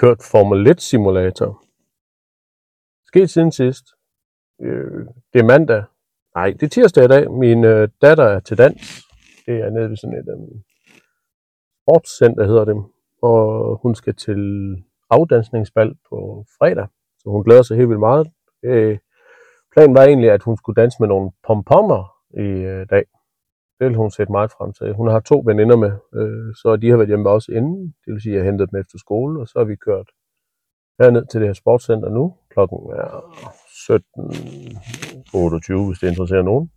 kørt Formel 1 simulator. Sket siden sidst. Øh, det er mandag. Nej, det er tirsdag i dag. Min øh, datter er til dans. Det er nede ved sådan et øh, sportscenter, hedder det. Og hun skal til afdansningsbal på fredag. Så hun glæder sig helt vildt meget. Øh, planen var egentlig, at hun skulle danse med nogle pompommer i øh, dag. Det vil hun sætte meget frem til. Hun har to veninder med, øh, så de har været hjemme også inden. Det vil sige, at jeg hentede dem efter skole, og så har vi kørt herned til det her sportscenter nu. Klokken er 17.28, hvis det interesserer nogen.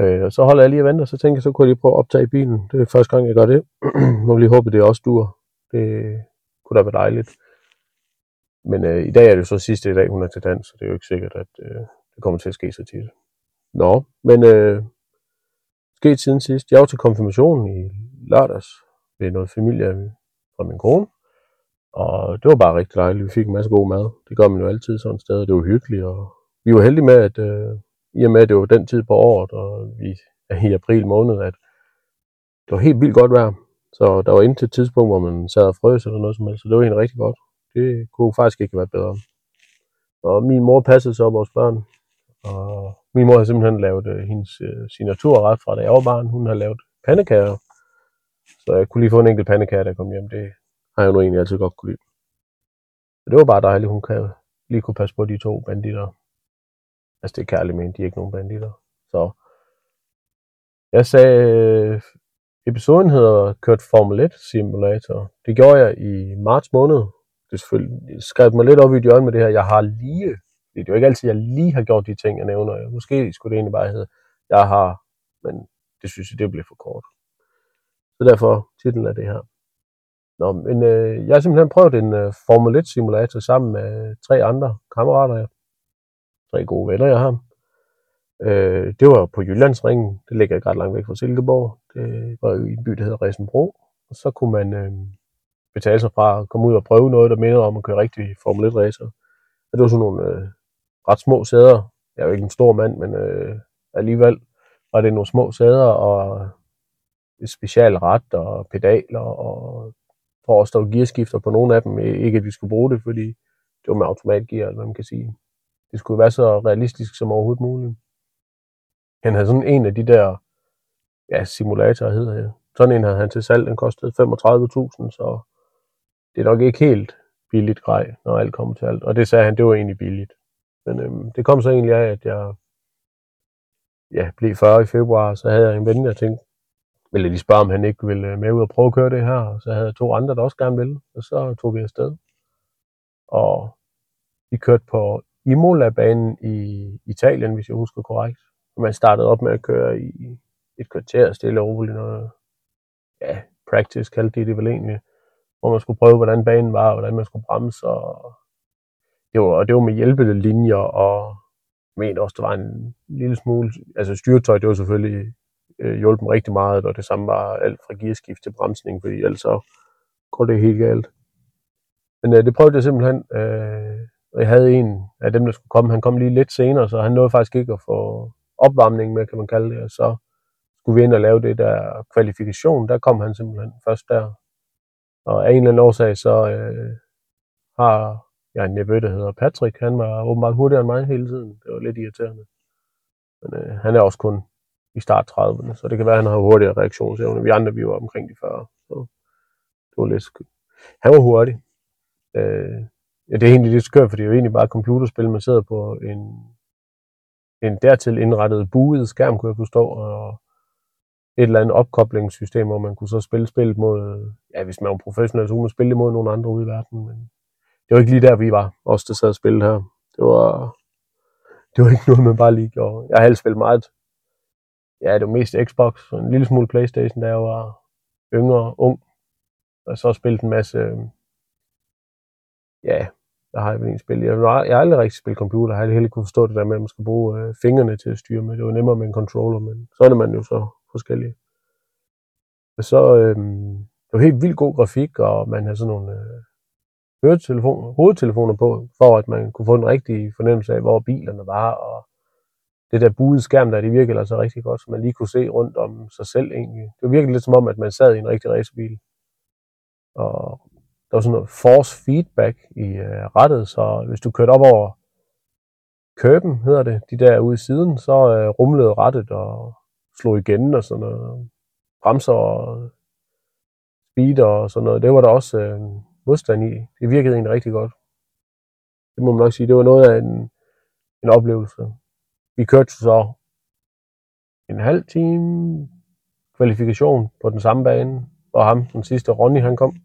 Øh, og så holder jeg lige og venter, så tænker jeg, så kunne jeg lige prøve at optage i bilen. Det er første gang, jeg gør det. nu vil lige håbe, det også dur. Det kunne da være dejligt. Men øh, i dag er det jo så sidste dag, hun er til dans, så det er jo ikke sikkert, at øh, det kommer til at ske så tit. Nå, men øh, sket siden sidst. Jeg var til konfirmationen i lørdags ved noget familie fra min kone. Og det var bare rigtig dejligt. Vi fik en masse god mad. Det gør man jo altid sådan et sted. Det var hyggeligt. Og vi var heldige med, at øh, i og med, at det var den tid på året, og vi er i april måned, at det var helt vildt godt vejr. Så der var indtil et tidspunkt, hvor man sad og frøs eller noget som helst. Så det var egentlig rigtig godt. Det kunne faktisk ikke være bedre. Og min mor passede så vores børn. Og min mor har simpelthen lavet øh, hendes øh, signaturret fra da jeg var barn. Hun har lavet pandekager. Så jeg kunne lige få en enkelt pandekage, der kom hjem. Det har jeg nu egentlig altid godt kunne lide. Så det var bare dejligt, hun kan lige kunne passe på de to banditter. Altså det er kærligt men de er ikke nogen banditter. Så jeg sagde, øh, episoden hedder Kørt Formel 1 Simulator. Det gjorde jeg i marts måned. Det er selvfølgelig skrev mig lidt op i hjørnet med det her. Jeg har lige det er jo ikke altid, jeg lige har gjort de ting, jeg nævner. Måske skulle det egentlig bare hedde, jeg har, men det synes jeg, det bliver for kort. Så derfor titlen er det her. Nå, men øh, jeg har simpelthen prøvet en øh, Formel 1 simulator sammen med øh, tre andre kammerater. Tre gode venner, jeg har. Øh, det var på Jyllandsringen. Det ligger ikke ret langt væk fra Silkeborg. Det var jo i en by, der hedder Resenbro. Og så kunne man øh, betale sig fra at komme ud og prøve noget, der mindede om at køre rigtig Formel 1 racer. Og det var sådan nogle øh, ret små sæder. Jeg er jo ikke en stor mand, men øh, alligevel var det nogle små sæder og et special og pedaler og for der var gearskifter på nogle af dem. Ikke at vi skulle bruge det, fordi det var med automatgear, eller hvad man kan sige. Det skulle være så realistisk som overhovedet muligt. Han havde sådan en af de der ja, simulatorer, hedder det. Sådan en havde han til salg, den kostede 35.000, så det er nok ikke helt billigt grej, når alt kommer til alt. Og det sagde han, det var egentlig billigt. Men øhm, det kom så egentlig af, at jeg ja, blev 40 i februar, så havde jeg en ven, jeg tænkte, ville lige spørge, om han ikke ville øh, med ud og prøve at køre det her. Og så havde jeg to andre, der også gerne ville, og så tog vi afsted. Og vi kørte på Imola-banen i Italien, hvis jeg husker korrekt. Og man startede op med at køre i et kvarter stille og roligt, noget ja, practice kaldte de det vel egentlig, hvor man skulle prøve, hvordan banen var, og hvordan man skulle bremse, og det var, og det var med hjælpede linjer, og jeg mener også, der var en lille smule, altså styretøj, det var selvfølgelig øh, hjulpet mig rigtig meget, og det samme var alt fra gearskift til bremsning, fordi ellers så går det helt galt. Men øh, det prøvede jeg simpelthen, øh, og jeg havde en af dem, der skulle komme, han kom lige lidt senere, så han nåede faktisk ikke at få opvarmning med, kan man kalde det, og så skulle vi ind og lave det der kvalifikation, der kom han simpelthen først der. Og af en eller anden årsag, så øh, har jeg har en nevø, der hedder Patrick. Han var åbenbart hurtigere end mig hele tiden. Det var lidt irriterende. Men øh, han er også kun i start 30'erne, så det kan være, at han har hurtigere reaktionsevne. Vi andre, vi var omkring de 40. Så det var lidt skønt. Han var hurtig. Øh, ja, det er egentlig lidt skørt, for det er jo egentlig bare computerspil, man sidder på en, en dertil indrettet buet skærm, kunne jeg forstå, og et eller andet opkoblingssystem, hvor man kunne så spille spillet mod, ja, hvis man var professionel, så kunne man spille mod nogle andre ude i verden, men det var ikke lige der, vi var, os der sad og spillede her. Det var, det var ikke noget, man bare lige gjorde. Jeg har helst spillet meget, ja, det var mest Xbox, og en lille smule Playstation, da jeg var yngre, ung. Og så spillet en masse, øhm, ja, der har jeg vel en spil. Jeg, jeg har aldrig rigtig spillet computer, jeg har heller kunne forstå det der med, at man skal bruge øh, fingrene til at styre med. Det var nemmere med en controller, men så er man jo så forskellige. Og så, øh, det var helt vildt god grafik, og man havde sådan nogle øh, høretelefoner, hovedtelefoner på, for at man kunne få en rigtig fornemmelse af, hvor bilerne var, og det der buede skærm der, det virkede altså rigtig godt, så man lige kunne se rundt om sig selv egentlig. Det virkede lidt som om, at man sad i en rigtig racerbil. Og der var sådan noget force feedback i øh, rettet, så hvis du kørte op over køben, hedder det, de der ude i siden, så øh, rumlede rettet og slog igen og sådan noget. Bremser og speed og sådan noget. Det var der også øh, modstand i. Det virkede egentlig rigtig godt. Det må man nok sige. Det var noget af en, en oplevelse. Vi kørte så en halv time kvalifikation på den samme bane, og ham, den sidste Ronny, han kom.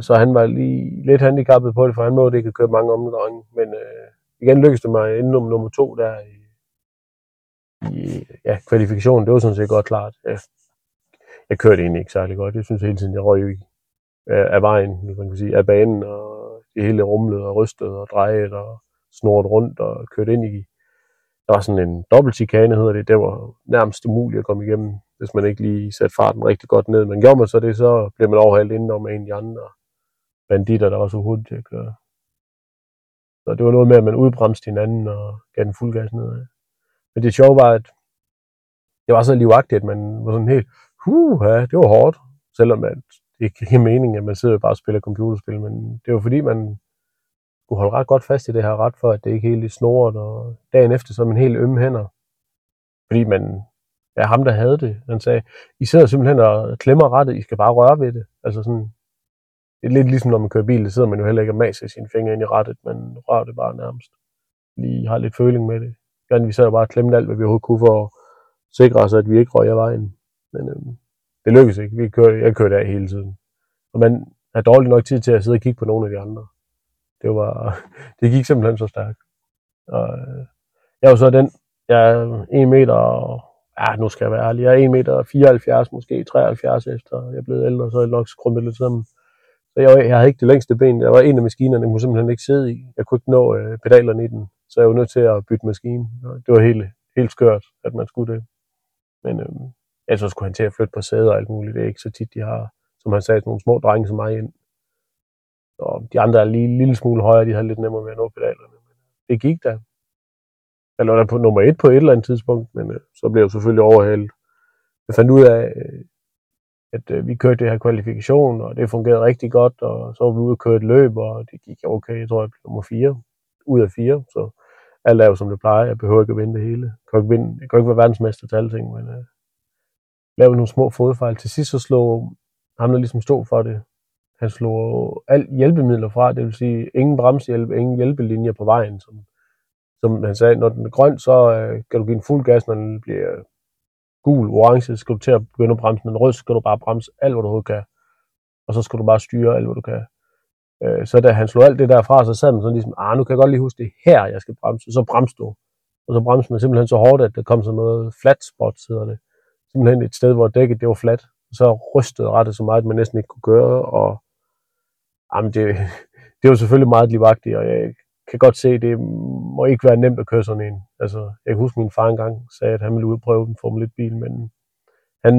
Så han var lige lidt handicappet på det, for han måtte ikke køre mange omdrejninger. Men øh, igen lykkedes det mig inden nummer, nummer to der i, i ja, kvalifikationen. Det var sådan set godt klart. Jeg, Jeg kørte egentlig ikke særlig godt. Jeg synes hele tiden, jeg røg af, af vejen, hvis man kan sige, af banen, og det hele rumlede og rystede og drejede og snort rundt og kørte ind i. Der var sådan en dobbelt chikane, hedder det. Det var nærmest umuligt at komme igennem, hvis man ikke lige satte farten rigtig godt ned. Men gjorde man så det, så blev man overhældt indenom af en af de andre banditter, der var så hurtigt til at køre. Så det var noget med, at man udbremste hinanden og gav den fuld gas nedad. Men det sjove var, at det var så livagtigt, at man var sådan helt, huh, ja, det var hårdt. Selvom at det ikke giver mening, at man sidder og bare og spiller computerspil, men det var fordi, man skulle holde ret godt fast i det her ret, for at det ikke helt snoret, og dagen efter så er man helt ømme hænder. Fordi man, ja, ham der havde det, han sagde, I sidder simpelthen og klemmer rettet, I skal bare røre ved det. Altså sådan, det er lidt ligesom når man kører bil, så sidder man jo heller ikke og maser sine fingre ind i rettet, man rører det bare nærmest. Lige har lidt føling med det. Ja, vi sad bare og klemte alt, hvad vi overhovedet kunne for at sikre os, at vi ikke røg af vejen. Men øhm, det lykkedes ikke. Vi kørte, jeg kørte af hele tiden. Og man har dårligt nok tid til at sidde og kigge på nogle af de andre. Det, var, det gik simpelthen så stærkt. Og, øh, jeg var så den, jeg er 1 meter, ja, nu skal jeg være ærlig, jeg er 1 meter 74, måske 73 efter jeg er blevet ældre, så er jeg nok skrumpet lidt sammen. Så jeg, jeg havde ikke det længste ben. Jeg var en af maskinerne, jeg kunne simpelthen ikke sidde i. Jeg kunne ikke nå øh, pedalerne i den, så jeg var nødt til at bytte maskine. Det var helt, helt skørt, at man skulle det. Men øh, ellers skulle han til at flytte på sæder og alt muligt. Det er ikke så tit, de har, som han sagde, nogle små drenge som mig ind. Og de andre er lige en lille smule højere, de havde lidt nemmere ved at nå pedalerne. Men det gik da. Jeg lå der på nummer et på et eller andet tidspunkt, men øh, så blev jeg selvfølgelig overhældt. Jeg fandt ud af, øh, at øh, vi kørte det her kvalifikation, og det fungerede rigtig godt, og så var vi ude og køre et løb, og det gik okay, jeg tror, jeg blev nummer 4 ud af 4, så alt er jo som det plejer, jeg behøver ikke at vinde det hele. Jeg kan ikke, vinde, jeg kan ikke være verdensmester til alting, men øh, lave nogle små fodfejl. Til sidst så slog ham, der ligesom stod for det, han slog alt hjælpemidler fra, det vil sige ingen bremsehjælp, ingen hjælpelinjer på vejen. Som, som han sagde, når den er grøn, så øh, kan du give en fuld gas, når den bliver gul, orange, skal du til at begynde at bremse, men rød skal du bare bremse alt, hvad du overhovedet kan. Og så skal du bare styre alt, hvad du kan. Øh, så da han slog alt det der fra, så sad man sådan ligesom, ah, nu kan jeg godt lige huske, det her, jeg skal bremse. Så bremste du. Og så bremste man simpelthen så hårdt, at der kom sådan noget flat spot, hedder det. Simpelthen et sted, hvor dækket det var fladt. Så rystede rettet så meget, at man næsten ikke kunne køre. Og jamen, det, det var selvfølgelig meget livagtigt, og jeg kan godt se, at det må ikke være nemt at køre sådan en. Altså, jeg kan huske, at min far engang sagde, at han ville udprøve en Formel 1-bil, men han,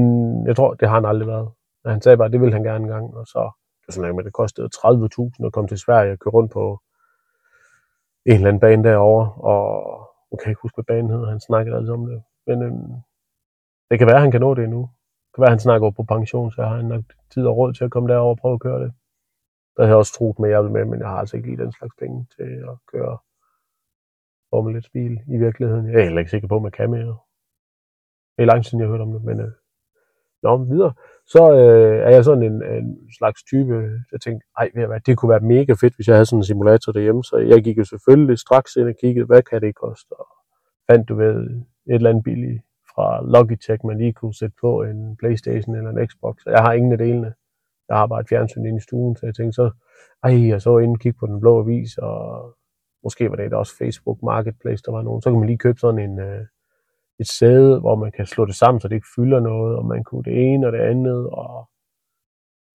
jeg tror, det har han aldrig været. Han sagde bare, at det ville han gerne engang, og så det var sådan med, det kostede 30.000 at komme til Sverige og køre rundt på en eller anden bane derovre, og jeg kan ikke huske, hvad banen hedder, han snakkede altid om det. Men øhm, det kan være, at han kan nå det endnu. Det kan være, at han snakker på pension, så har han nok tid og råd til at komme derover og prøve at køre det. Der har jeg også troet med, at jeg vil med, men jeg har altså ikke lige den slags penge til at køre Formel 1 bil i virkeligheden. Jeg er heller ikke sikker på, at man kan mere. Det er lang siden, jeg har hørt om det, men øh, nå, videre. Så øh, er jeg sådan en, en slags type, der tænkte, ej, ved hvad, det kunne være mega fedt, hvis jeg havde sådan en simulator derhjemme. Så jeg gik jo selvfølgelig straks ind og kiggede, hvad kan det koste? Og fandt du ved et eller andet billigt fra Logitech, man lige kunne sætte på en Playstation eller en Xbox. Jeg har ingen af delene. Jeg har bare et fjernsyn inde i stuen, så jeg tænkte så, ej, jeg så ind og kigge på den blå avis, og måske var det også Facebook Marketplace, der var nogen. Så kan man lige købe sådan en, øh, et sæde, hvor man kan slå det sammen, så det ikke fylder noget, og man kunne det ene og det andet, og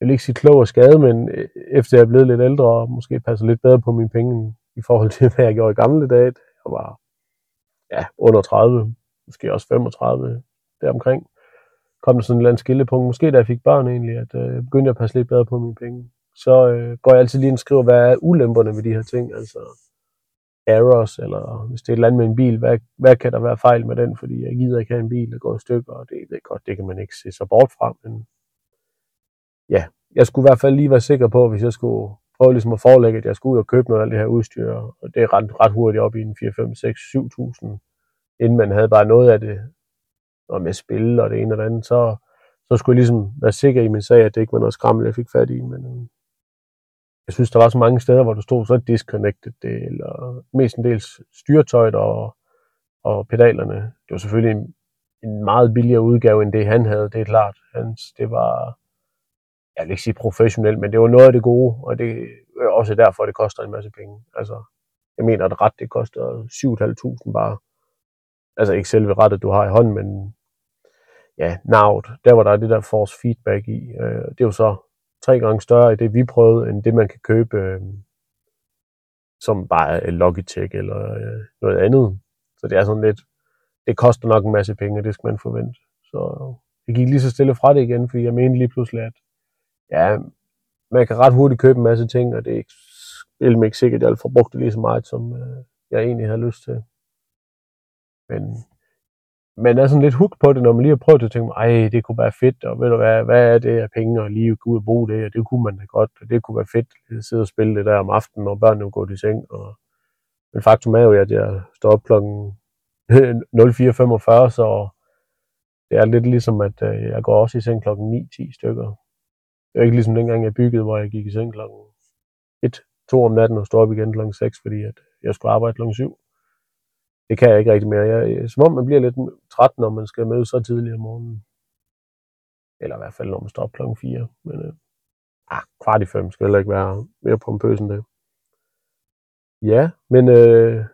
jeg vil ikke sige klog og skade, men øh, efter jeg er blevet lidt ældre, og måske passer lidt bedre på mine penge, i forhold til, hvad jeg gjorde i gamle dage, jeg var ja, under 30, måske også 35, deromkring, kom der sådan en eller anden skillepunkt, måske da jeg fik børn egentlig, at øh, jeg begyndte at passe lidt bedre på mine penge. Så øh, går jeg altid lige ind og skriver, hvad er ulemperne ved de her ting, altså errors, eller hvis det er et eller andet med en bil, hvad, hvad kan der være fejl med den, fordi jeg gider ikke have en bil, der går i stykker, og det, det er godt, det kan man ikke se så bort fra, men ja, jeg skulle i hvert fald lige være sikker på, hvis jeg skulle prøve ligesom at forelægge, at jeg skulle ud og købe noget af det her udstyr, og det er ret, ret hurtigt op i en 4, 5, 6, 7.000, inden man havde bare noget af det, og med spil og det ene og det andet, så, så skulle jeg ligesom være sikker i min sag, at det ikke var noget skrammel, jeg fik fat i, men øh, jeg synes, der var så mange steder, hvor du stod så disconnected, det, eller mestendels styretøjet og, og pedalerne. Det var selvfølgelig en, en meget billigere udgave, end det han havde, det er klart. Hans, det var, jeg vil ikke sige professionelt, men det var noget af det gode, og det er også derfor, det koster en masse penge. Altså, jeg mener, at ret, det koster 7.500 bare. Altså ikke selve rettet, du har i hånden, men ja, navet, der var der det der force feedback i. Øh, det er jo så tre gange større i det, vi prøvede, end det, man kan købe øh, som bare Logitech eller øh, noget andet. Så det er sådan lidt, det koster nok en masse penge, det skal man forvente. Så jeg gik lige så stille fra det igen, fordi jeg mente lige pludselig, at ja, man kan ret hurtigt købe en masse ting, og det er ikke, ikke sikkert, at jeg får brugt det lige så meget, som øh, jeg egentlig havde lyst til. Men man er sådan lidt hooked på det, når man lige har prøvet det, og tænker, ej, det kunne være fedt, og ved du hvad, hvad er det af penge, og lige gå ud og bruge det, og det kunne man da godt, og det kunne være fedt at sidde og spille det der om aftenen, når børnene går i seng. Og... Men faktum er jo, at jeg står op klokken 04.45, så det er lidt ligesom, at øh, jeg går også i seng klokken 9-10 stykker. Det er ikke ligesom dengang, jeg byggede, hvor jeg gik i seng klokken 1, 2 om natten og stod op igen klokken 6, fordi at jeg skulle arbejde klokken 7 det kan jeg ikke rigtig mere. Jeg, øh, som om man bliver lidt træt, når man skal møde så tidligt om morgenen. Eller i hvert fald, når man står op klokken 4. Men øh, ah, kvart i fem skal heller ikke være mere pompøs end det. Ja, men øh,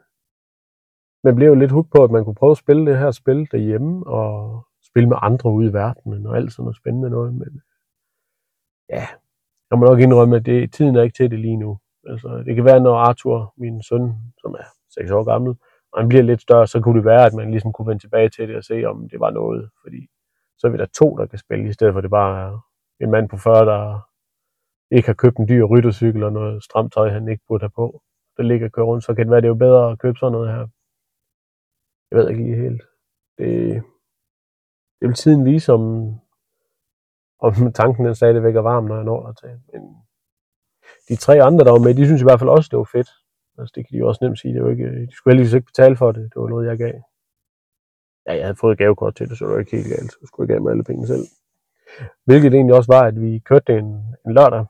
man blev jo lidt hooked på, at man kunne prøve at spille det her spil derhjemme, og spille med andre ude i verden, og alt sådan noget spændende noget. Men øh, ja, jeg må nok indrømme, at det, tiden er ikke til det lige nu. Altså, det kan være, når Arthur, min søn, som er 6 år gammel, og han bliver lidt større, så kunne det være, at man ligesom kunne vende tilbage til det og se, om det var noget. Fordi så er vi der to, der kan spille, i stedet for det bare er en mand på 40, der ikke har købt en dyr ryttercykel og noget stramt tøj, han ikke burde have på, der ligger og kører rundt. Så kan det være, det er jo bedre at købe sådan noget her. Jeg ved ikke lige helt. Det, det vil tiden vise, om, om tanken den stadigvæk er varm, når jeg når til. Men de tre andre, der var med, de synes i hvert fald også, det var fedt. Altså, det kan de jo også nemt sige. Det var ikke, øh, de skulle heldigvis ikke betale for det. Det var noget, jeg gav. Ja, jeg havde fået gavekort til det, så det var ikke helt galt. Så skulle jeg gav med alle pengene selv. Hvilket egentlig også var, at vi kørte en, en lørdag,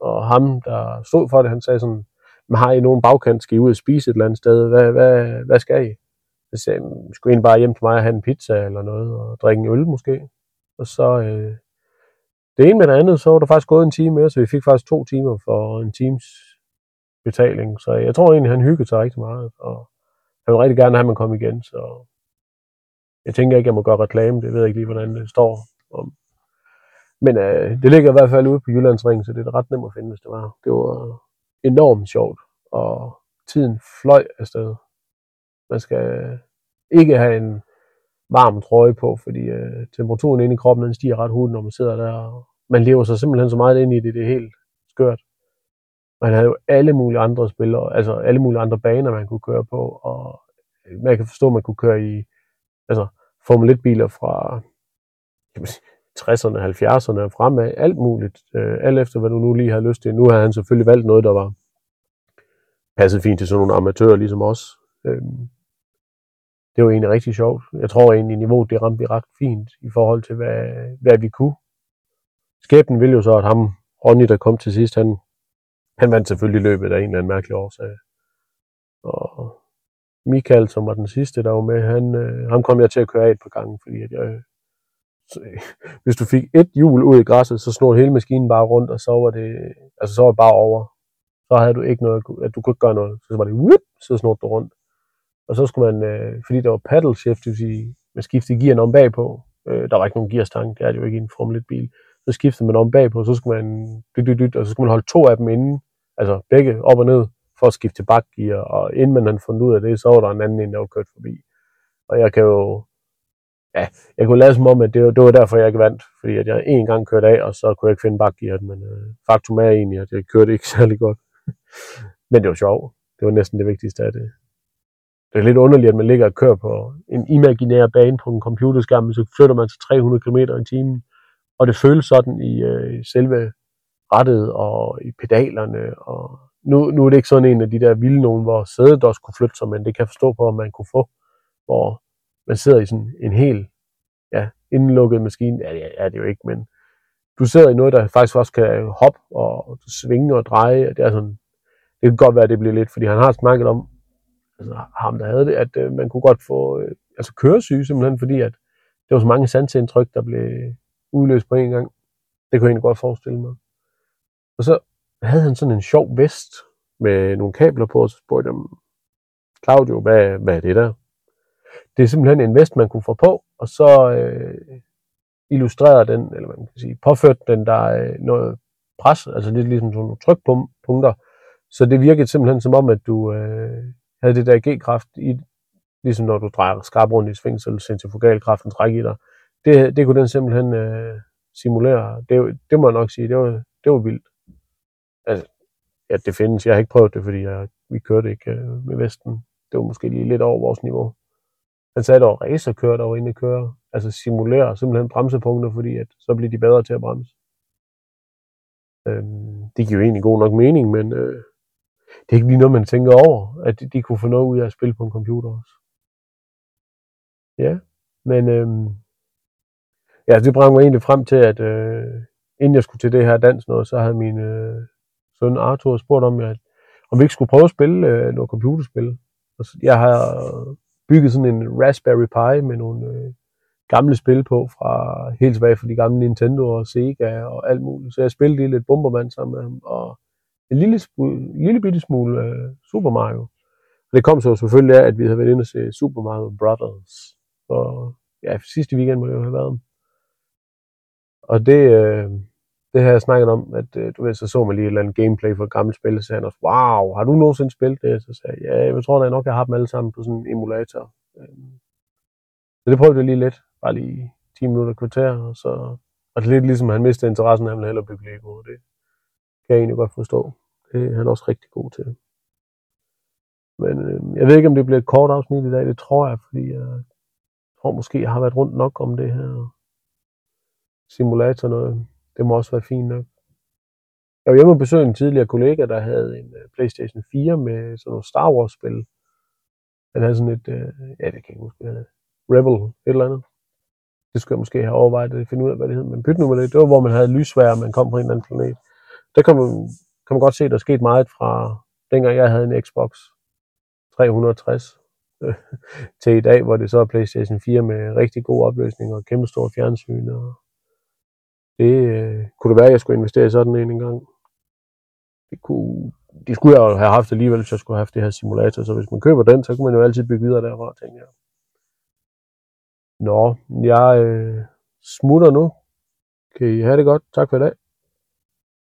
og ham, der stod for det, han sagde sådan, men har I nogen bagkant, skal I ud og spise et eller andet sted? Hvad, hvad, hvad skal I? Så sagde jeg, skulle I bare hjem til mig og have en pizza eller noget, og drikke en øl måske. Og så øh, det ene med det andet, så var der faktisk gået en time mere, så vi fik faktisk to timer for en times betaling. Så jeg tror egentlig, han hyggede sig rigtig meget, og han vil rigtig gerne have, at man kom igen. Så jeg tænker ikke, at jeg må gøre reklame. Det ved jeg ikke lige, hvordan det står om. Men øh, det ligger i hvert fald ude på Jyllandsringen, så det er ret nemt at finde, hvis det var. Det var enormt sjovt, og tiden fløj afsted. Man skal ikke have en varm trøje på, fordi øh, temperaturen inde i kroppen den stiger ret hurtigt, når man sidder der. Man lever sig simpelthen så meget ind i det, det er helt skørt. Man havde jo alle mulige andre spillere, altså alle mulige andre baner, man kunne køre på, og øh, man kan forstå, at man kunne køre i altså Formel 1-biler fra sige, 60'erne, 70'erne og fremad, alt muligt, øh, alt efter hvad du nu lige har lyst til. Nu har han selvfølgelig valgt noget, der var passet fint til sådan nogle amatører ligesom os. Øh, det var egentlig rigtig sjovt. Jeg tror egentlig, niveauet det ramte vi ret fint i forhold til, hvad, hvad vi kunne. Skæbnen ville jo så, at ham, Ronny, der kom til sidst, han han vandt selvfølgelig løbet af en eller anden mærkelig årsag. Og Michael, som var den sidste, der var med, han, øh, ham kom jeg til at køre af et par gange, fordi at jeg, øh, så, hvis du fik et hjul ud i græsset, så snor hele maskinen bare rundt, og så var det, altså så var det bare over. Så havde du ikke noget, at du kunne ikke gøre noget. Så var det, whoop, så snor du rundt. Og så skulle man, øh, fordi der var paddle shift, det vil sige, man skiftede gearne om bagpå. Øh, der var ikke nogen gearstang, det er det jo ikke i en Formel 1 bil så skiftede man om bagpå, så skulle man dyt, dyt, dyt, og så skulle man holde to af dem inden, altså begge op og ned, for at skifte til bakgear, og inden man havde fundet ud af det, så var der en anden en, der var kørt forbi. Og jeg kan jo, ja, jeg kunne lade som om, at det var, det var derfor, jeg ikke vandt, fordi at jeg en gang kørte af, og så kunne jeg ikke finde bakgear, men øh, faktum er egentlig, at jeg kørte ikke særlig godt. men det var sjovt. Det var næsten det vigtigste af det. Det er lidt underligt, at man ligger og kører på en imaginær bane på en computerskærm, så flytter man til 300 km i timen, og det føles sådan i øh, selve rettet og i pedalerne. Og nu, nu er det ikke sådan en af de der vilde nogen, hvor sædet også kunne flytte sig, men det kan jeg forstå på, at man kunne få, hvor man sidder i sådan en helt ja, indelukket maskine. Ja, det er det jo ikke, men du sidder i noget, der faktisk også kan hoppe og svinge og dreje. Det er sådan, det kan godt være, at det bliver lidt, fordi han har snakket om, altså ham der havde det, at øh, man kunne godt få øh, altså køresyge simpelthen, fordi at det var så mange sansindtryk, der blev udløst på en gang. Det kunne jeg egentlig godt forestille mig. Og så havde han sådan en sjov vest med nogle kabler på, og så spurgte jeg Claudio, hvad, hvad er det der? Det er simpelthen en vest, man kunne få på, og så øh, illustrerer den, eller man kan sige, påførte den der øh, noget pres, altså lidt ligesom sådan nogle trykpunkter, så det virkede simpelthen som om, at du øh, havde det der G-kraft i, ligesom når du drejer skarp rundt i sving, så centrifugalkraften trækker i dig. Det, det kunne den simpelthen øh, simulere. Det, det må jeg nok sige, det var, det var vildt. Altså, ja, det findes. Jeg har ikke prøvet det, fordi jeg, vi kørte ikke øh, med Vesten. Det var måske lige lidt over vores niveau. Han sagde, at der var racerkører, der var inde i køre. Altså simulere simpelthen bremsepunkter, fordi at, så bliver de bedre til at bremse. Øhm, det giver jo egentlig god nok mening, men øh, det er ikke lige noget, man tænker over, at de, de kunne få noget ud af at spille på en computer også. Ja, men øhm, ja, det bragte mig egentlig frem til, at øh, inden jeg skulle til det her dans noget, så havde min øh, søn Arthur spurgt om, at, om vi ikke skulle prøve at spille øh, noget computerspil. Og så, jeg har bygget sådan en Raspberry Pi med nogle øh, gamle spil på, fra helt tilbage fra de gamle Nintendo og Sega og alt muligt. Så jeg spillede lige lidt Bomberman sammen med ham, og en lille, lille bitte smule øh, Super Mario. Og det kom så selvfølgelig af, at vi havde været inde og se Super Mario Brothers. Og ja, sidste weekend må det jo have været. Og det, øh, det har jeg snakket om, at øh, du ved, så så man lige et eller andet gameplay for et gammelt spil, så sagde han også, wow, har du nogensinde spillet det? Så sagde jeg, ja, jeg tror da nok, jeg har dem alle sammen på sådan en emulator. Øhm, så det prøvede jeg lige lidt, bare lige 10 minutter kvarter, og så og det er lidt ligesom, at han mistede interessen, han ville hellere bygge Lego, og det kan jeg egentlig godt forstå. Det er han også rigtig god til. Men øh, jeg ved ikke, om det bliver et kort afsnit i dag, det tror jeg, fordi jeg tror måske, jeg har været rundt nok om det her simulator noget. Det må også være fint nok. Jeg var hjemme og besøgte en tidligere kollega, der havde en øh, Playstation 4 med sådan nogle Star Wars-spil. Han havde sådan et, øh, ja, det kan jeg ikke huske, hvad Rebel, et eller andet. Det skulle jeg måske have overvejet at finde ud af, hvad det hed. Men byt nu med det. Det var, hvor man havde lysvær, og man kom på en eller anden planet. Der kan man, kan man godt se, at der skete meget fra dengang jeg havde en Xbox 360 øh, til i dag, hvor det så er PlayStation 4 med rigtig god opløsning og kæmpe store fjernsyn og det øh, kunne det være, at jeg skulle investere i sådan en engang. Det, kunne, det skulle jeg jo have haft alligevel, hvis jeg skulle have haft det her simulator. Så hvis man køber den, så kan man jo altid bygge videre derfra, tænker jeg. Nå, jeg øh, smutter nu. Kan I have det godt. Tak for i dag.